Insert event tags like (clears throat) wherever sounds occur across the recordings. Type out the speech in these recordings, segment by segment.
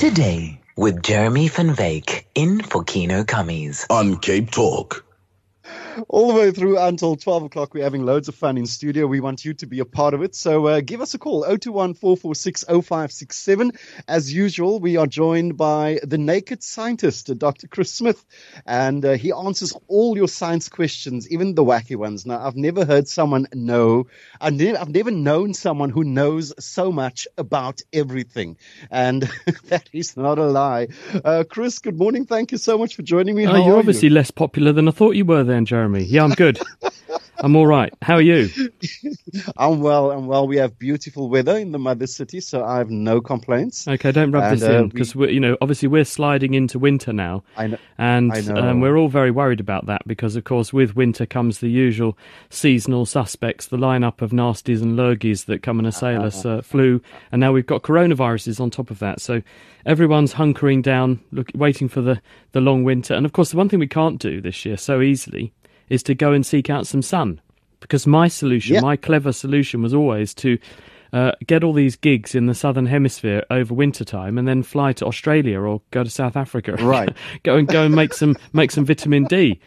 Today with Jeremy Van Wyk in for Kieno Kammies on Cape Talk all the way through until 12 o'clock. We're having loads of fun in studio. We want you to be a part of it. So uh, give us a call 021 446 0567. As usual, we are joined by the naked scientist, Dr. Chris Smith, and uh, he answers all your science questions, even the wacky ones. Now, I've never heard someone know, I've never, I've never known someone who knows so much about everything. And (laughs) that is not a lie. Uh, Chris, good morning. Thank you so much for joining me. Oh, you're obviously you? less popular than I thought you were then, Jeremy. Jeremy? Yeah, I'm good. I'm all right. How are you? (laughs) I'm well. I'm well. We have beautiful weather in the mother city, so I have no complaints. Okay, don't rub and, this in because uh, we, you know, obviously we're sliding into winter now, I know, and I know. Um, we're all very worried about that because, of course, with winter comes the usual seasonal suspects, the lineup of nasties and lurgies that come and assail us, uh, flu, and now we've got coronaviruses on top of that. So everyone's hunkering down, look, waiting for the the long winter. And of course, the one thing we can't do this year so easily is to go and seek out some sun. Because my solution, my clever solution, was always to uh, get all these gigs in the southern hemisphere over winter time, and then fly to Australia or go to South Africa. Right. (laughs) go and go and make some make some vitamin D.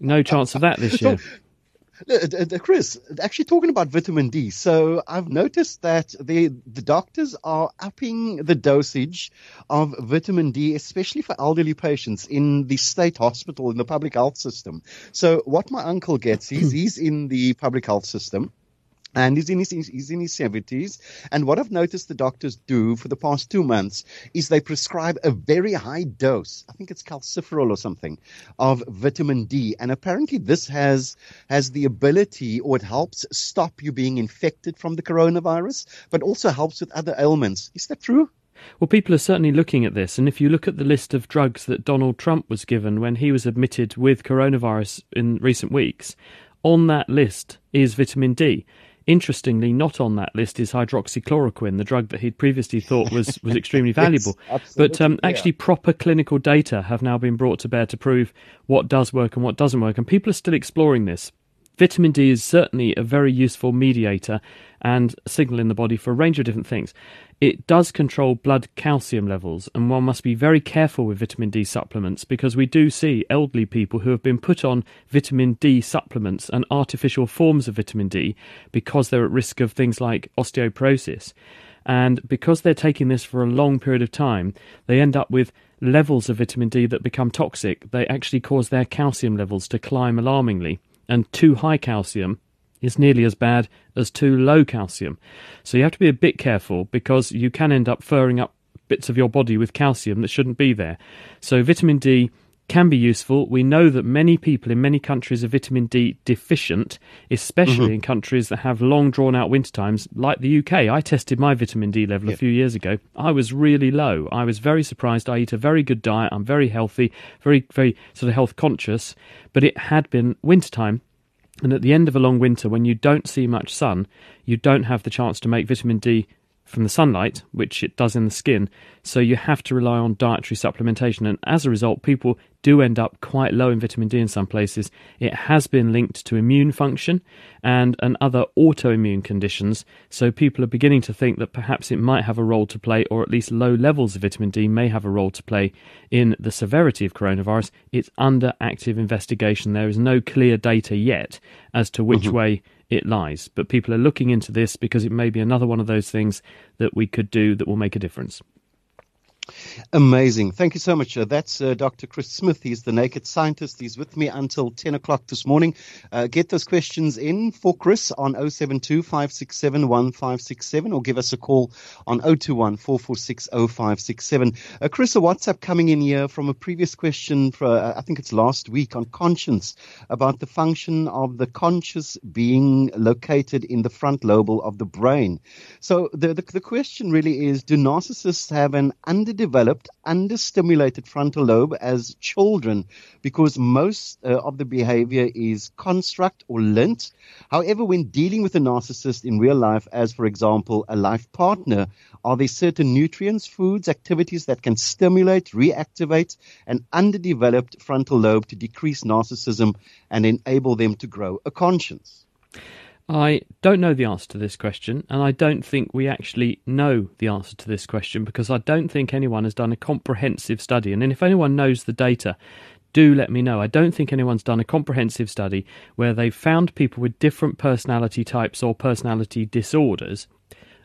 No chance of that this (laughs) year. Uh, uh, uh, Chris, actually talking about vitamin D, so I've noticed that the the doctors are upping the dosage of vitamin D, especially for elderly patients in the state hospital in the public health system. So what my uncle gets, he's (clears throat) he's in the public health system and he's in his he's in his seventies. And what I've noticed the doctors do for the past two months is they prescribe a very high dose. I think it's calciferol or something of vitamin D, and apparently this has has the ability, or it helps stop you being infected from the coronavirus, but also helps with other ailments. Is that true? Well, people are certainly looking at this, and if you look at the list of drugs that Donald Trump was given when he was admitted with coronavirus in recent weeks, on that list is vitamin D. Interestingly, not on that list is hydroxychloroquine, the drug that he'd previously thought was, was (laughs) extremely valuable. yes, but um, actually, yeah. proper clinical data have now been brought to bear to prove what does work and what doesn't work. And people are still exploring this. Vitamin D is certainly a very useful mediator and signal in the body for a range of different things. It does control blood calcium levels, and one must be very careful with vitamin D supplements because we do see elderly people who have been put on vitamin D supplements and artificial forms of vitamin D because they're at risk of things like osteoporosis. And because they're taking this for a long period of time, they end up with levels of vitamin D that become toxic. They actually cause their calcium levels to climb alarmingly and too high calcium is nearly as bad as too low calcium. So you have to be a bit careful because you can end up furring up bits of your body with calcium that shouldn't be there. So vitamin D can be useful. We know that many people in many countries are vitamin D deficient, especially mm-hmm. in countries that have long drawn out winter times like the UK. I tested my vitamin D level yep. a few years ago. I was really low. I was very surprised. I eat a very good diet. I'm very healthy, very very sort of health conscious, but it had been wintertime and at the end of a long winter, when you don't see much sun, you don't have the chance to make vitamin D from the sunlight, which it does in the skin. So you have to rely on dietary supplementation. And as a result, people do end up quite low in vitamin D in some places. It has been linked to immune function and, and other autoimmune conditions. So people are beginning to think that perhaps it might have a role to play, or at least low levels of vitamin D may have a role to play in the severity of coronavirus. It's under active investigation. There is no clear data yet as to which mm-hmm. way it lies. But people are looking into this because it may be another one of those things that we could do that will make a difference. Amazing. Thank you so much. Uh, that's uh, Dr. Chris Smith. He's the naked scientist. He's with me until 10 o'clock this morning. Uh, get those questions in for Chris on 072 567 1567 or give us a call on 021 446 0567. Uh, Chris, a WhatsApp coming in here from a previous question for, uh, I think it's last week on conscience about the function of the conscious being located in the front lobe of the brain. So the, the, the question really is, do narcissists have an under underdeveloped, understimulated frontal lobe as children because most uh, of the behavior is construct or lint. However, when dealing with a narcissist in real life, as for example, a life partner, are there certain nutrients, foods, activities that can stimulate, reactivate an underdeveloped frontal lobe to decrease narcissism and enable them to grow a conscience? I don't know the answer to this question, and I don't think we actually know the answer to this question because I don't think anyone has done a comprehensive study. And if anyone knows the data, do let me know. I don't think anyone's done a comprehensive study where they've found people with different personality types or personality disorders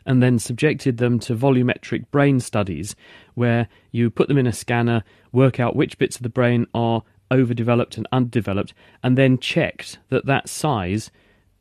and then subjected them to volumetric brain studies where you put them in a scanner, work out which bits of the brain are overdeveloped and underdeveloped, and then checked that that size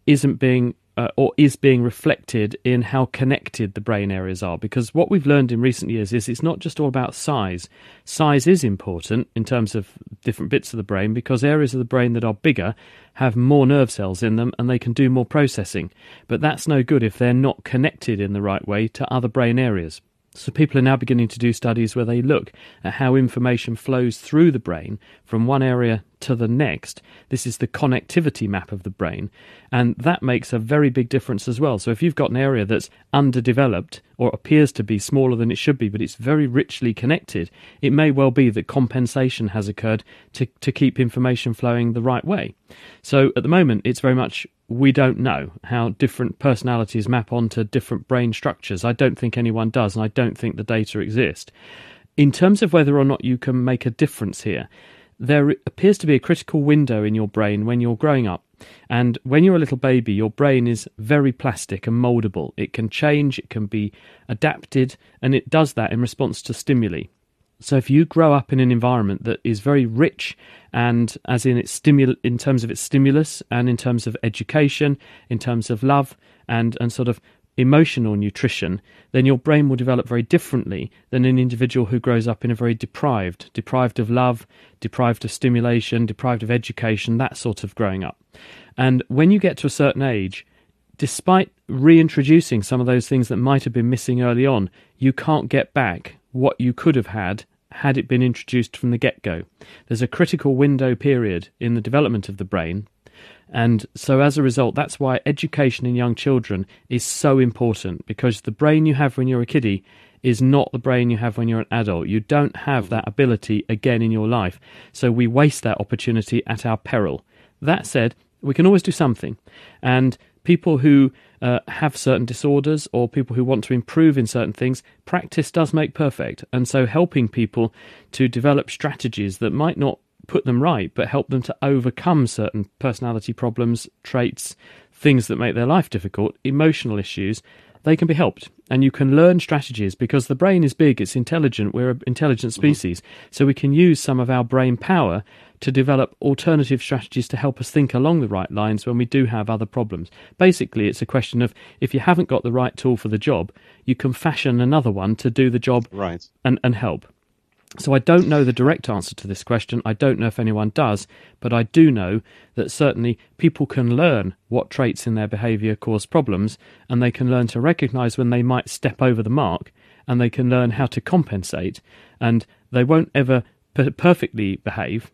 isn't being uh, or is being reflected in how connected the brain areas are. Because what we've learned in recent years is it's not just all about size. Size is important in terms of different bits of the brain because areas of the brain that are bigger have more nerve cells in them and they can do more processing. But that's no good if they're not connected in the right way to other brain areas. So people are now beginning to do studies where they look at how information flows through the brain from one area to the next. This is the connectivity map of the brain, and that makes a very big difference as well. So if you've got an area that's underdeveloped or appears to be smaller than it should be, but it's very richly connected, it may well be that compensation has occurred to, to keep information flowing the right way. So at the moment, it's very much we don't know how different personalities map onto different brain structures. I don't think anyone does, and I don't think the data exist. In terms of whether or not you can make a difference here, there appears to be a critical window in your brain when you're growing up. And when you're a little baby, your brain is very plastic and moldable. It can change, it can be adapted, and it does that in response to stimuli. So if you grow up in an environment that is very rich and as in its stimul in terms of its stimulus and in terms of education, in terms of love and and sort of emotional nutrition, then your brain will develop very differently than an individual who grows up in a very deprived, deprived of love, deprived of stimulation, deprived of education, that sort of growing up. And when you get to a certain age, despite reintroducing some of those things that might have been missing early on, you can't get back what you could have had had it been introduced from the get go. There's a critical window period in the development of the brain. And so, as a result, that's why education in young children is so important because the brain you have when you're a kiddie is not the brain you have when you're an adult. You don't have that ability again in your life. So, we waste that opportunity at our peril. That said, we can always do something. And people who uh, have certain disorders or people who want to improve in certain things, practice does make perfect. And so helping people to develop strategies that might not put them right, but help them to overcome certain personality problems, traits, things that make their life difficult, emotional issues, they can be helped. And you can learn strategies because the brain is big, it's intelligent, we're an intelligent mm-hmm. species. Mm-hmm. So we can use some of our brain power to develop alternative strategies to help us think along the right lines when we do have other problems. Basically, it's a question of if you haven't got the right tool for the job, you can fashion another one to do the job right. and, and help. So I don't know the direct answer to this question. I don't know if anyone does, but I do know that certainly people can learn what traits in their behavior cause problems and they can learn to recognize when they might step over the mark and they can learn how to compensate and they won't ever perfectly behave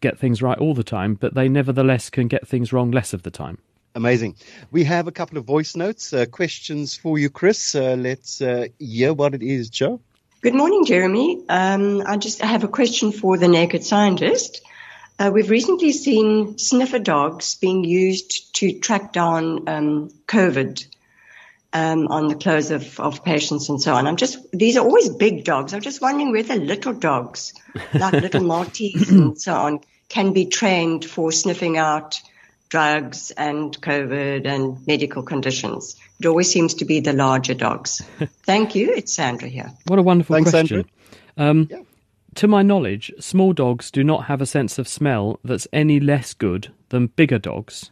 get things right all the time, but they nevertheless can get things wrong less of the time. Amazing. We have a couple of voice notes, uh, questions for you, Chris. Uh, let's uh, hear what it is, Joe. Good morning, Jeremy. Um, I just have a question for the naked scientist. Uh, we've recently seen sniffer dogs being used to track down um, COVID um, on the clothes of, of patients and so on. I'm just, these are always big dogs. I'm just wondering whether little dogs, like (laughs) little Maltese and so on, can be trained for sniffing out drugs and COVID and medical conditions. It always seems to be the larger dogs. (laughs) Thank you. It's Sandra here. What a wonderful Thanks, question. Um, yeah. To my knowledge, small dogs do not have a sense of smell that's any less good than bigger dogs.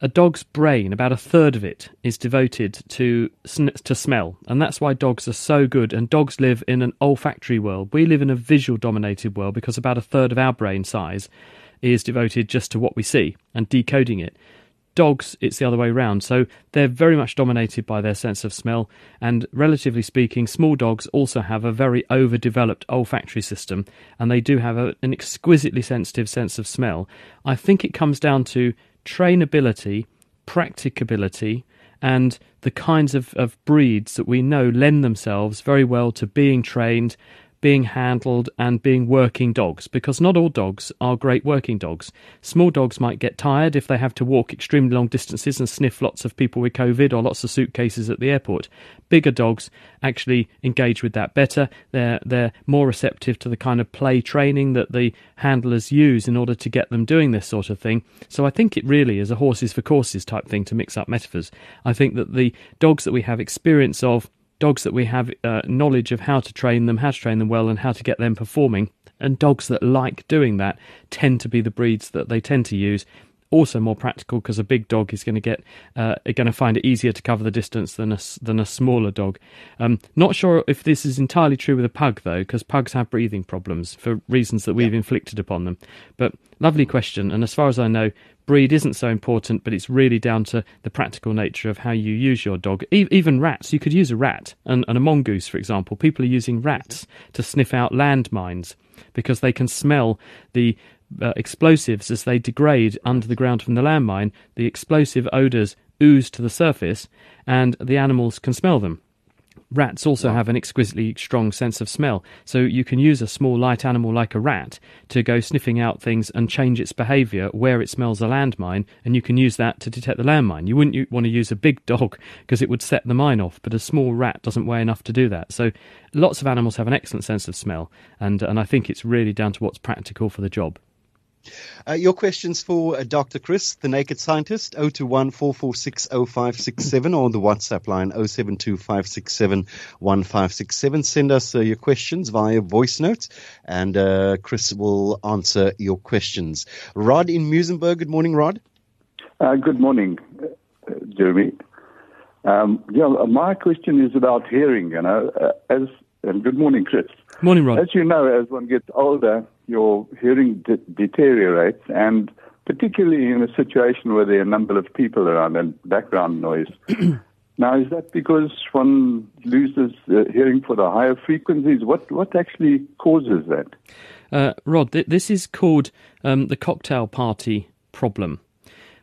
A dog's brain, about a third of it, is devoted to to smell, and that's why dogs are so good. And dogs live in an olfactory world. We live in a visual dominated world because about a third of our brain size is devoted just to what we see and decoding it. Dogs, it's the other way around. So they're very much dominated by their sense of smell. And relatively speaking, small dogs also have a very overdeveloped olfactory system and they do have a, an exquisitely sensitive sense of smell. I think it comes down to trainability, practicability, and the kinds of, of breeds that we know lend themselves very well to being trained, being handled and being working dogs because not all dogs are great working dogs. Small dogs might get tired if they have to walk extremely long distances and sniff lots of people with COVID or lots of suitcases at the airport. Bigger dogs actually engage with that better. They're they're more receptive to the kind of play training that the handlers use in order to get them doing this sort of thing. So I think it really is a horses for courses type thing to mix up metaphors. I think that the dogs that we have experience of dogs that we have uh, knowledge of how to train them, how to train them well, and how to get them performing. And dogs that like doing that tend to be the breeds that they tend to use. Also more practical because a big dog is going to get uh, going to find it easier to cover the distance than a than a smaller dog. Um, not sure if this is entirely true with a pug though, because pugs have breathing problems for reasons that we've yeah. inflicted upon them. But lovely question, and as far as I know, breed isn't so important, but it's really down to the practical nature of how you use your dog. E- even rats, you could use a rat and, and, a mongoose, for example. People are using rats to sniff out landmines because they can smell the uh, explosives as they degrade under the ground from the landmine. The explosive odours ooze to the surface, and the animals can smell them. Rats also have an exquisitely strong sense of smell, so you can use a small light animal like a rat to go sniffing out things and change its behaviour where it smells a landmine, and you can use that to detect the landmine. You wouldn't want to use a big dog (laughs) because it would set the mine off, but a small rat doesn't weigh enough to do that. So lots of animals have an excellent sense of smell, and, and I think it's really down to what's practical for the job. Uh, your questions for uh, Dr. Chris, the Naked Scientist, 021 446 0567 or the WhatsApp line 072 567 1567. Send us uh, your questions via voice notes and uh, Chris will answer your questions. Rod in Muizenberg, good morning, Rod. Uh, good morning, uh, Jeremy. Um, yeah, my question is about hearing, you know, as, and good morning, Chris. Morning, Rod. As you know, as one gets older, your hearing de- deteriorates, and particularly in a situation where there are a number of people around and background noise. (clears throat) now, is that because one loses uh, hearing for the higher frequencies? What what actually causes that? Uh, Rod, th- this is called um, the cocktail party problem,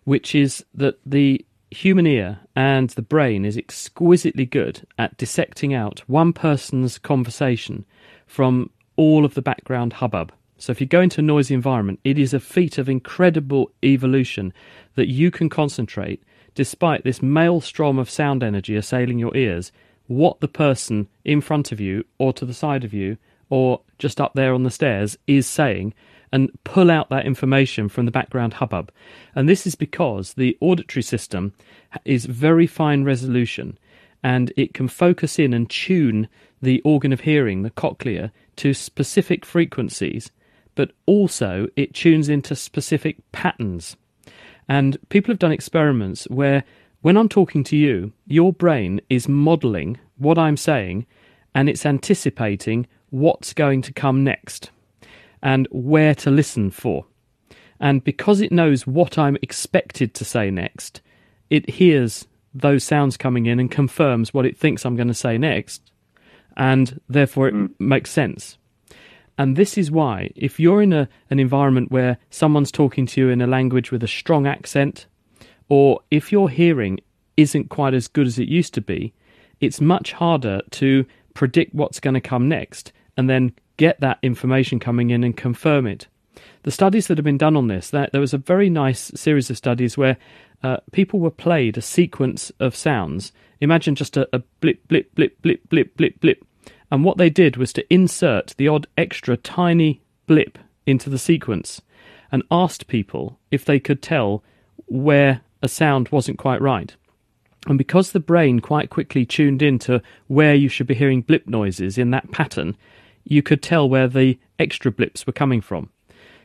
which is that the human ear and the brain is exquisitely good at dissecting out one person's conversation from all of the background hubbub. So if you go into a noisy environment, it is a feat of incredible evolution that you can concentrate, despite this maelstrom of sound energy assailing your ears, what the person in front of you or to the side of you or just up there on the stairs is saying and pull out that information from the background hubbub. And this is because the auditory system is very fine resolution and it can focus in and tune the organ of hearing, the cochlea, to specific frequencies but also it tunes into specific patterns. And people have done experiments where when I'm talking to you, your brain is modeling what I'm saying and it's anticipating what's going to come next and where to listen for. And because it knows what I'm expected to say next, it hears those sounds coming in and confirms what it thinks I'm going to say next, and therefore it mm. makes sense. And this is why, if you're in a, an environment where someone's talking to you in a language with a strong accent, or if your hearing isn't quite as good as it used to be, it's much harder to predict what's going to come next and then get that information coming in and confirm it. The studies that have been done on this, that there was a very nice series of studies where uh, people were played a sequence of sounds. Imagine just a, a blip, blip, blip, blip, blip, blip, blip, and what they did was to insert the odd extra tiny blip into the sequence and asked people if they could tell where a sound wasn't quite right. And because the brain quite quickly tuned into where you should be hearing blip noises in that pattern, you could tell where the extra blips were coming from.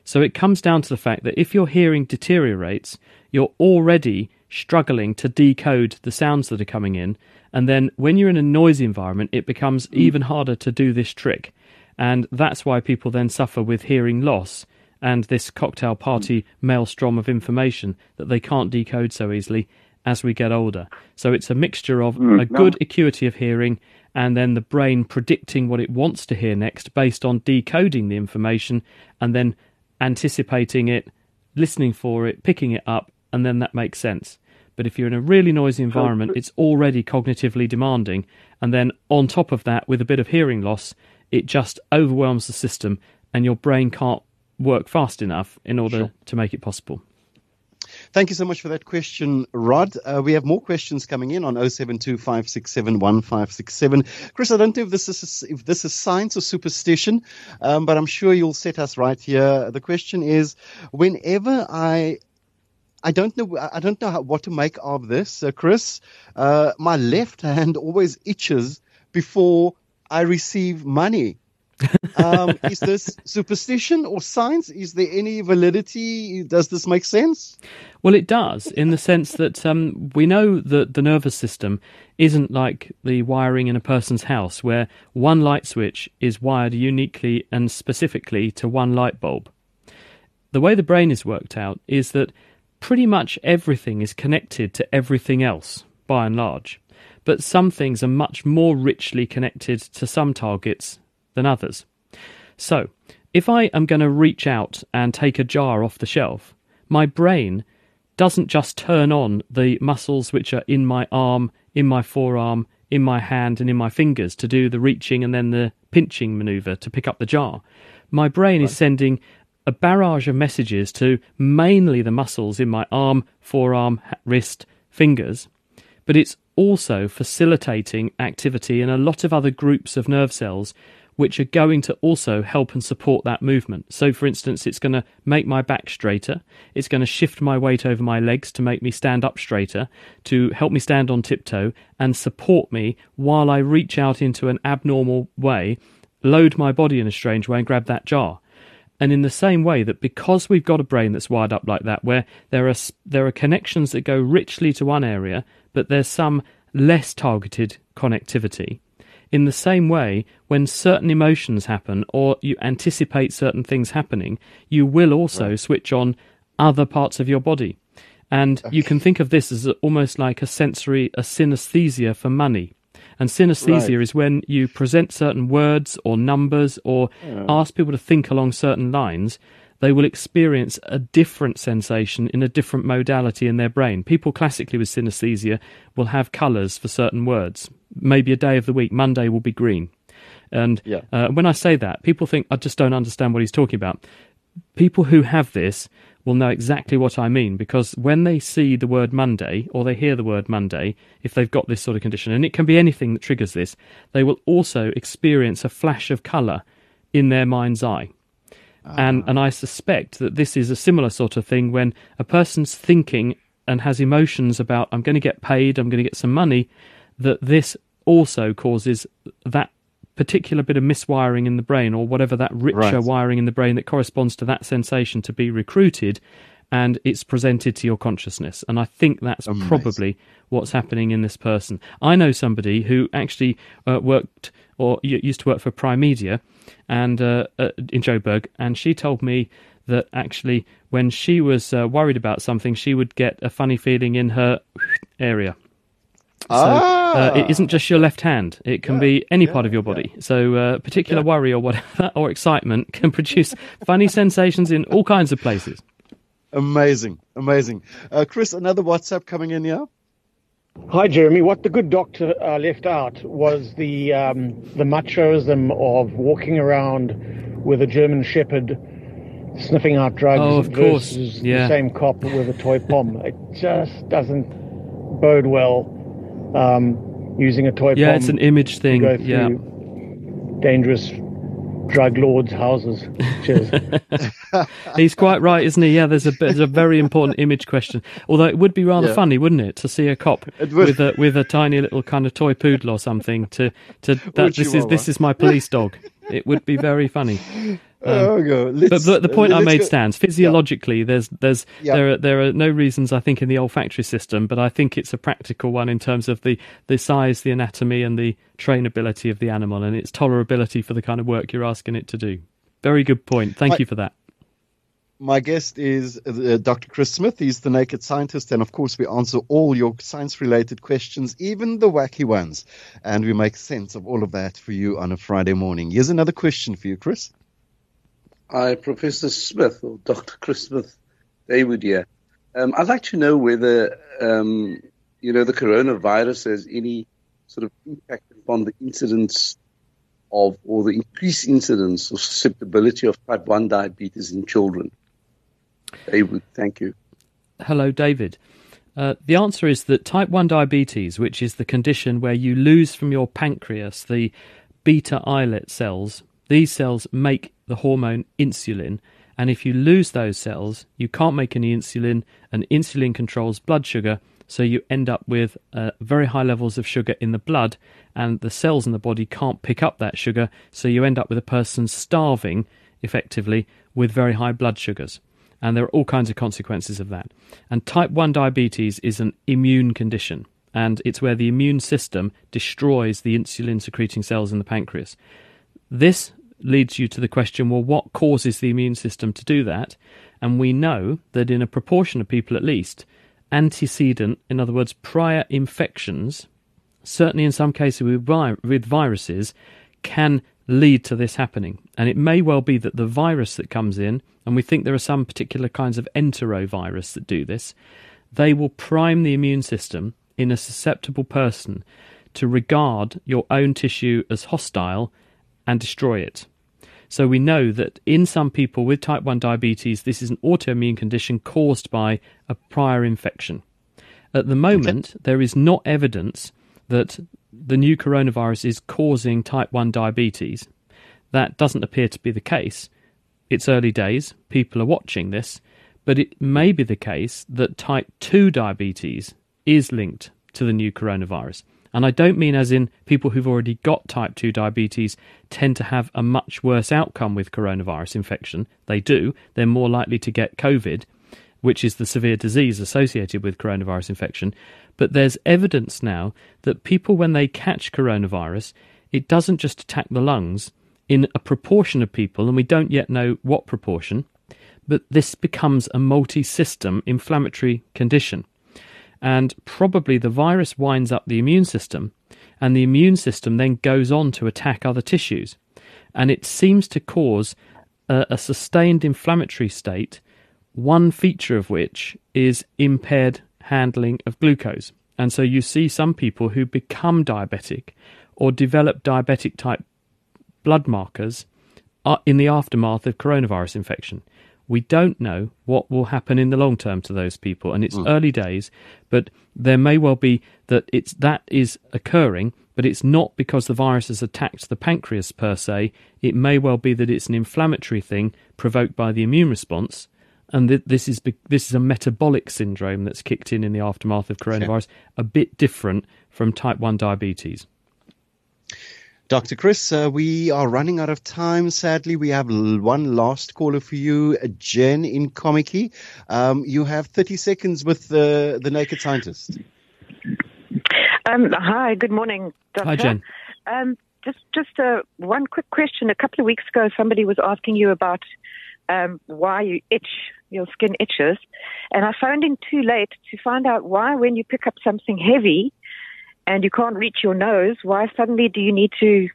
So it comes down to the fact that if your hearing deteriorates, you're already struggling to decode the sounds that are coming in, and then when you're in a noisy environment, it becomes mm. even harder to do this trick. And that's why people then suffer with hearing loss and this cocktail party mm. maelstrom of information that they can't decode so easily as we get older. So it's a mixture of mm, a good acuity of hearing and then the brain predicting what it wants to hear next based on decoding the information and then anticipating it, listening for it, picking it up, and then that makes sense. But if you're in a really noisy environment, it's already cognitively demanding. And then on top of that, with a bit of hearing loss, it just overwhelms the system, and your brain can't work fast enough in order sure. to make it possible. Thank you so much for that question, Rod. Uh, we have more questions coming in on 0725671567. Chris, I don't know if this is if this is science or superstition, um, but I'm sure you'll set us right here. The question is, whenever I I don't know. I don't know how, what to make of this, uh, Chris. Uh, my left hand always itches before I receive money um, is this superstition or science? Is there any validity? Does this make sense? Well, it does, in the sense that um, we know that the nervous system isn't like the wiring in a person's house, where one light switch is wired uniquely and specifically to one light bulb. The way the brain is worked out is that pretty much everything is connected to everything else, by and large. But some things are much more richly connected to some targets than others. So, if I am going to reach out and take a jar off the shelf, my brain doesn't just turn on the muscles which are in my arm, in my forearm, in my hand, and in my fingers to do the reaching and then the pinching maneuver to pick up the jar. My brain right. is sending a barrage of messages to mainly the muscles in my arm, forearm, wrist, fingers, but it's also facilitating activity in a lot of other groups of nerve cells which are going to also help and support that movement. So, for instance, it's going to make my back straighter, it's going to shift my weight over my legs to make me stand up straighter, to help me stand on tiptoe, and support me while I reach out into an abnormal way, load my body in a strange way, and grab that jar. And in the same way that because we've got a brain that's wired up like that, where there are there are connections that go richly to one area, but there's some less targeted connectivity, in the same way, when certain emotions happen or you anticipate certain things happening, you will also right. switch on other parts of your body. And okay. you can think of this as almost like a sensory, a synesthesia for money. And synesthesia right. is when you present certain words or numbers or yeah. ask people to think along certain lines, they will experience a different sensation in a different modality in their brain. People classically with synesthesia will have colours for certain words. Maybe a day of the week, Monday will be green. And yeah. uh, when I say that, people think I just don't understand what he's talking about. People who have this will know exactly what I mean because when they see the word Monday or they hear the word Monday, if they've got this sort of condition, and it can be anything that triggers this, they will also experience a flash of colour in their mind's eye. And ah. and I suspect that this is a similar sort of thing when a person's thinking and has emotions about I'm going to get paid, I'm going to get some money, that this also causes that particular bit of miswiring in the brain or whatever that richer right. wiring in the brain that corresponds to that sensation to be recruited and it's presented to your consciousness. And I think that's Amazing. probably what's happening in this person. I know somebody who actually uh, worked or used to work for Primedia and uh, uh, in Joburg, and she told me that actually when she was uh, worried about something, she would get a funny feeling in her area. So uh, it isn't just your left hand; it can yeah, be any yeah, part of your body. Yeah. So uh, particular worry or whatever (laughs) or excitement can produce funny sensations in all kinds of places. Amazing, amazing. Uh, Chris, another WhatsApp coming in here. Hi, Jeremy. What the good doctor uh, left out was the um, the machoism of walking around with a German Shepherd sniffing out drugs oh, of versus course. Yeah. the same cop with a toy pom. (laughs) It just doesn't bode well um, using a toy bomb. yeah, it's an image thing. yeah. dangerous drug lords' houses. Cheers. (laughs) He's quite right, isn't he? Yeah, there's a there's a very important image question. Although it would be rather yeah. funny, wouldn't it, to see a cop (laughs) with a with a tiny little kind of toy poodle or something to to that this is this is my police dog. It would be very funny. Um, oh, but, but the point I made go. stands. Physiologically, yeah. there's there's yeah. there are there are no reasons I think in the olfactory system, but I think it's a practical one in terms of the the size, the anatomy, and the trainability of the animal and its tolerability for the kind of work you're asking it to do. Very good point. Thank I, you for that. My guest is uh, Dr. Chris Smith. He's the naked scientist. And of course, we answer all your science related questions, even the wacky ones. And we make sense of all of that for you on a Friday morning. Here's another question for you, Chris. Hi, Professor Smith, or Dr. Chris Smith, David here. Um, I'd like to know whether, um, you know, the coronavirus has any sort of impact upon the incidence of or the increased incidence of susceptibility of type 1 diabetes in children? David, thank you. Hello, David. Uh, the answer is that type 1 diabetes, which is the condition where you lose from your pancreas the beta islet cells, these cells make the hormone insulin. And if you lose those cells, you can't make any insulin, and insulin controls blood sugar. So you end up with uh, very high levels of sugar in the blood, and the cells in the body can't pick up that sugar. So you end up with a person starving, effectively, with very high blood sugars and there are all kinds of consequences of that. And type 1 diabetes is an immune condition, and it's where the immune system destroys the insulin secreting cells in the pancreas. This leads you to the question well, what causes the immune system to do that? And we know that in a proportion of people at least, antecedent, in other words, prior infections, certainly in some cases with, vi- with viruses, can lead to this happening. And it may well be that the virus that comes in, and we think there are some particular kinds of enterovirus that do this, they will prime the immune system in a susceptible person to regard your own tissue as hostile and destroy it. So we know that in some people with type 1 diabetes, this is an autoimmune condition caused by a prior infection. At the moment, okay. there is not evidence that the new coronavirus is causing type 1 diabetes. That doesn't appear to be the case. It's early days, people are watching this, but it may be the case that type 2 diabetes is linked to the new coronavirus. And I don't mean as in people who've already got type 2 diabetes tend to have a much worse outcome with coronavirus infection. They do. They're more likely to get COVID, which is the severe disease associated with coronavirus infection. But there's evidence now that people, when they catch coronavirus, it doesn't just attack the lungs in a proportion of people, and we don't yet know what proportion, but this becomes a multi system inflammatory condition. And probably the virus winds up the immune system, and the immune system then goes on to attack other tissues. And it seems to cause a, a sustained inflammatory state, one feature of which is impaired handling of glucose. And so you see some people who become diabetic or develop diabetic type blood markers uh, in the aftermath of coronavirus infection. We don't know what will happen in the long term to those people, and it's mm. early days, but there may well be that it's that is occurring, but it's not because the virus has attacked the pancreas per se. It may well be that it's an inflammatory thing provoked by the immune response, and th- this is be- this is a metabolic syndrome that's kicked in in the aftermath of coronavirus, a bit different from type one diabetes. Dr. Chris, uh, we are running out of time. Sadly, we have one last caller for you, Jen in Kommetjie. Um, you have 30 seconds with the, the Naked Scientist. Um, hi, good morning, Doctor. Hi, Jen. Um, just just uh, one quick question. A couple of weeks ago, somebody was asking you about um, why you itch, your skin itches. And I phoned in too late to find out why, when you pick up something heavy and you can't reach your nose, why suddenly do you need to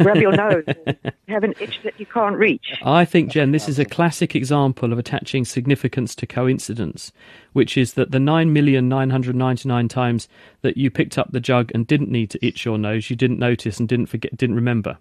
rub your nose (laughs) have an itch that you can't reach? I think, Jen, this is a classic example of attaching significance to coincidence, which is that the 9,999 times that you picked up the jug and didn't need to itch your nose, you didn't notice and didn't forget, didn't remember.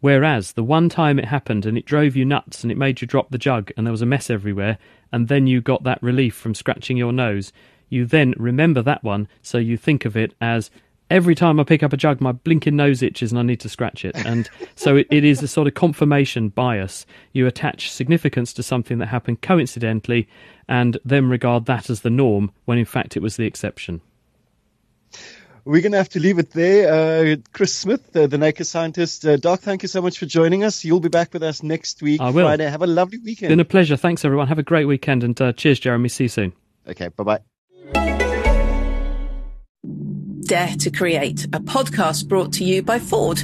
Whereas the one time it happened and it drove you nuts and it made you drop the jug and there was a mess everywhere, and then you got that relief from scratching your nose, you then remember that one, so you think of it as every time I pick up a jug, my blinking nose itches and I need to scratch it. And so it, it is a sort of confirmation bias. You attach significance to something that happened coincidentally and then regard that as the norm when in fact it was the exception we're going to have to leave it there. Uh, Chris Smith, uh, the Naked Scientist. Uh, Doc, thank you so much for joining us. You'll be back with us next week, I will. Friday. Have a lovely weekend. Been a pleasure. Thanks, everyone. Have a great weekend. And uh, cheers, Jeremy. See you soon. Okay, bye bye. Dare to Create, a podcast brought to you by Ford.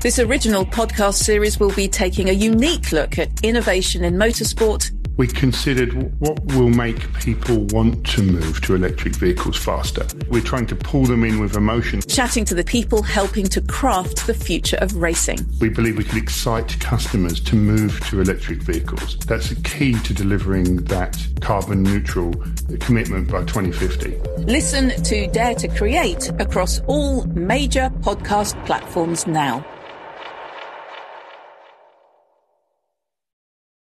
This original podcast series will be taking a unique look at innovation in motorsport we considered what will make people want to move to electric vehicles faster. We're trying to pull them in with emotion. Chatting to the people helping to craft the future of racing. We believe we can excite customers to move to electric vehicles. That's the key to delivering that carbon neutral commitment by 2050. Listen to Dare to Create across all major podcast platforms now.